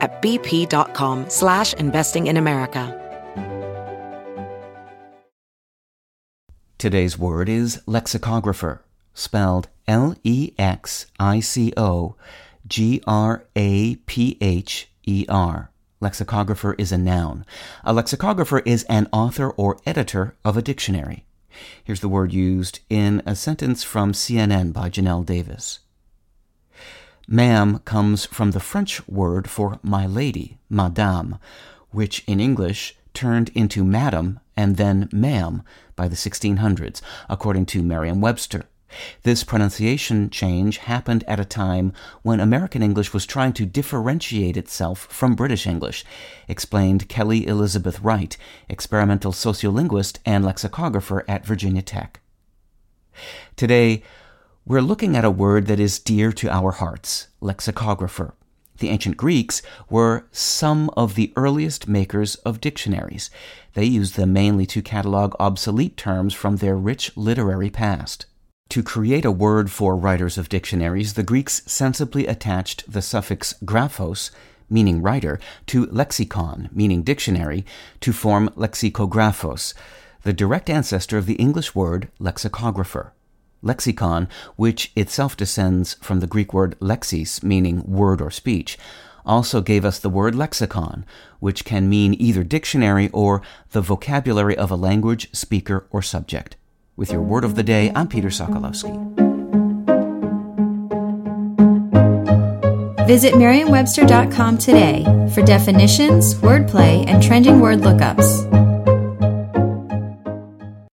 at bp.com slash investing in America. Today's word is lexicographer, spelled L E X I C O G R A P H E R. Lexicographer is a noun. A lexicographer is an author or editor of a dictionary. Here's the word used in a sentence from CNN by Janelle Davis. Ma'am comes from the French word for my lady, madame, which in English turned into madam and then ma'am by the 1600s, according to Merriam Webster. This pronunciation change happened at a time when American English was trying to differentiate itself from British English, explained Kelly Elizabeth Wright, experimental sociolinguist and lexicographer at Virginia Tech. Today, we're looking at a word that is dear to our hearts lexicographer. The ancient Greeks were some of the earliest makers of dictionaries. They used them mainly to catalog obsolete terms from their rich literary past. To create a word for writers of dictionaries, the Greeks sensibly attached the suffix graphos, meaning writer, to lexikon, meaning dictionary, to form lexikographos, the direct ancestor of the English word lexicographer. Lexicon, which itself descends from the Greek word lexis, meaning word or speech, also gave us the word lexicon, which can mean either dictionary or the vocabulary of a language, speaker, or subject. With your word of the day, I'm Peter Sokolowski. Visit Merriam-Webster.com today for definitions, wordplay, and trending word lookups.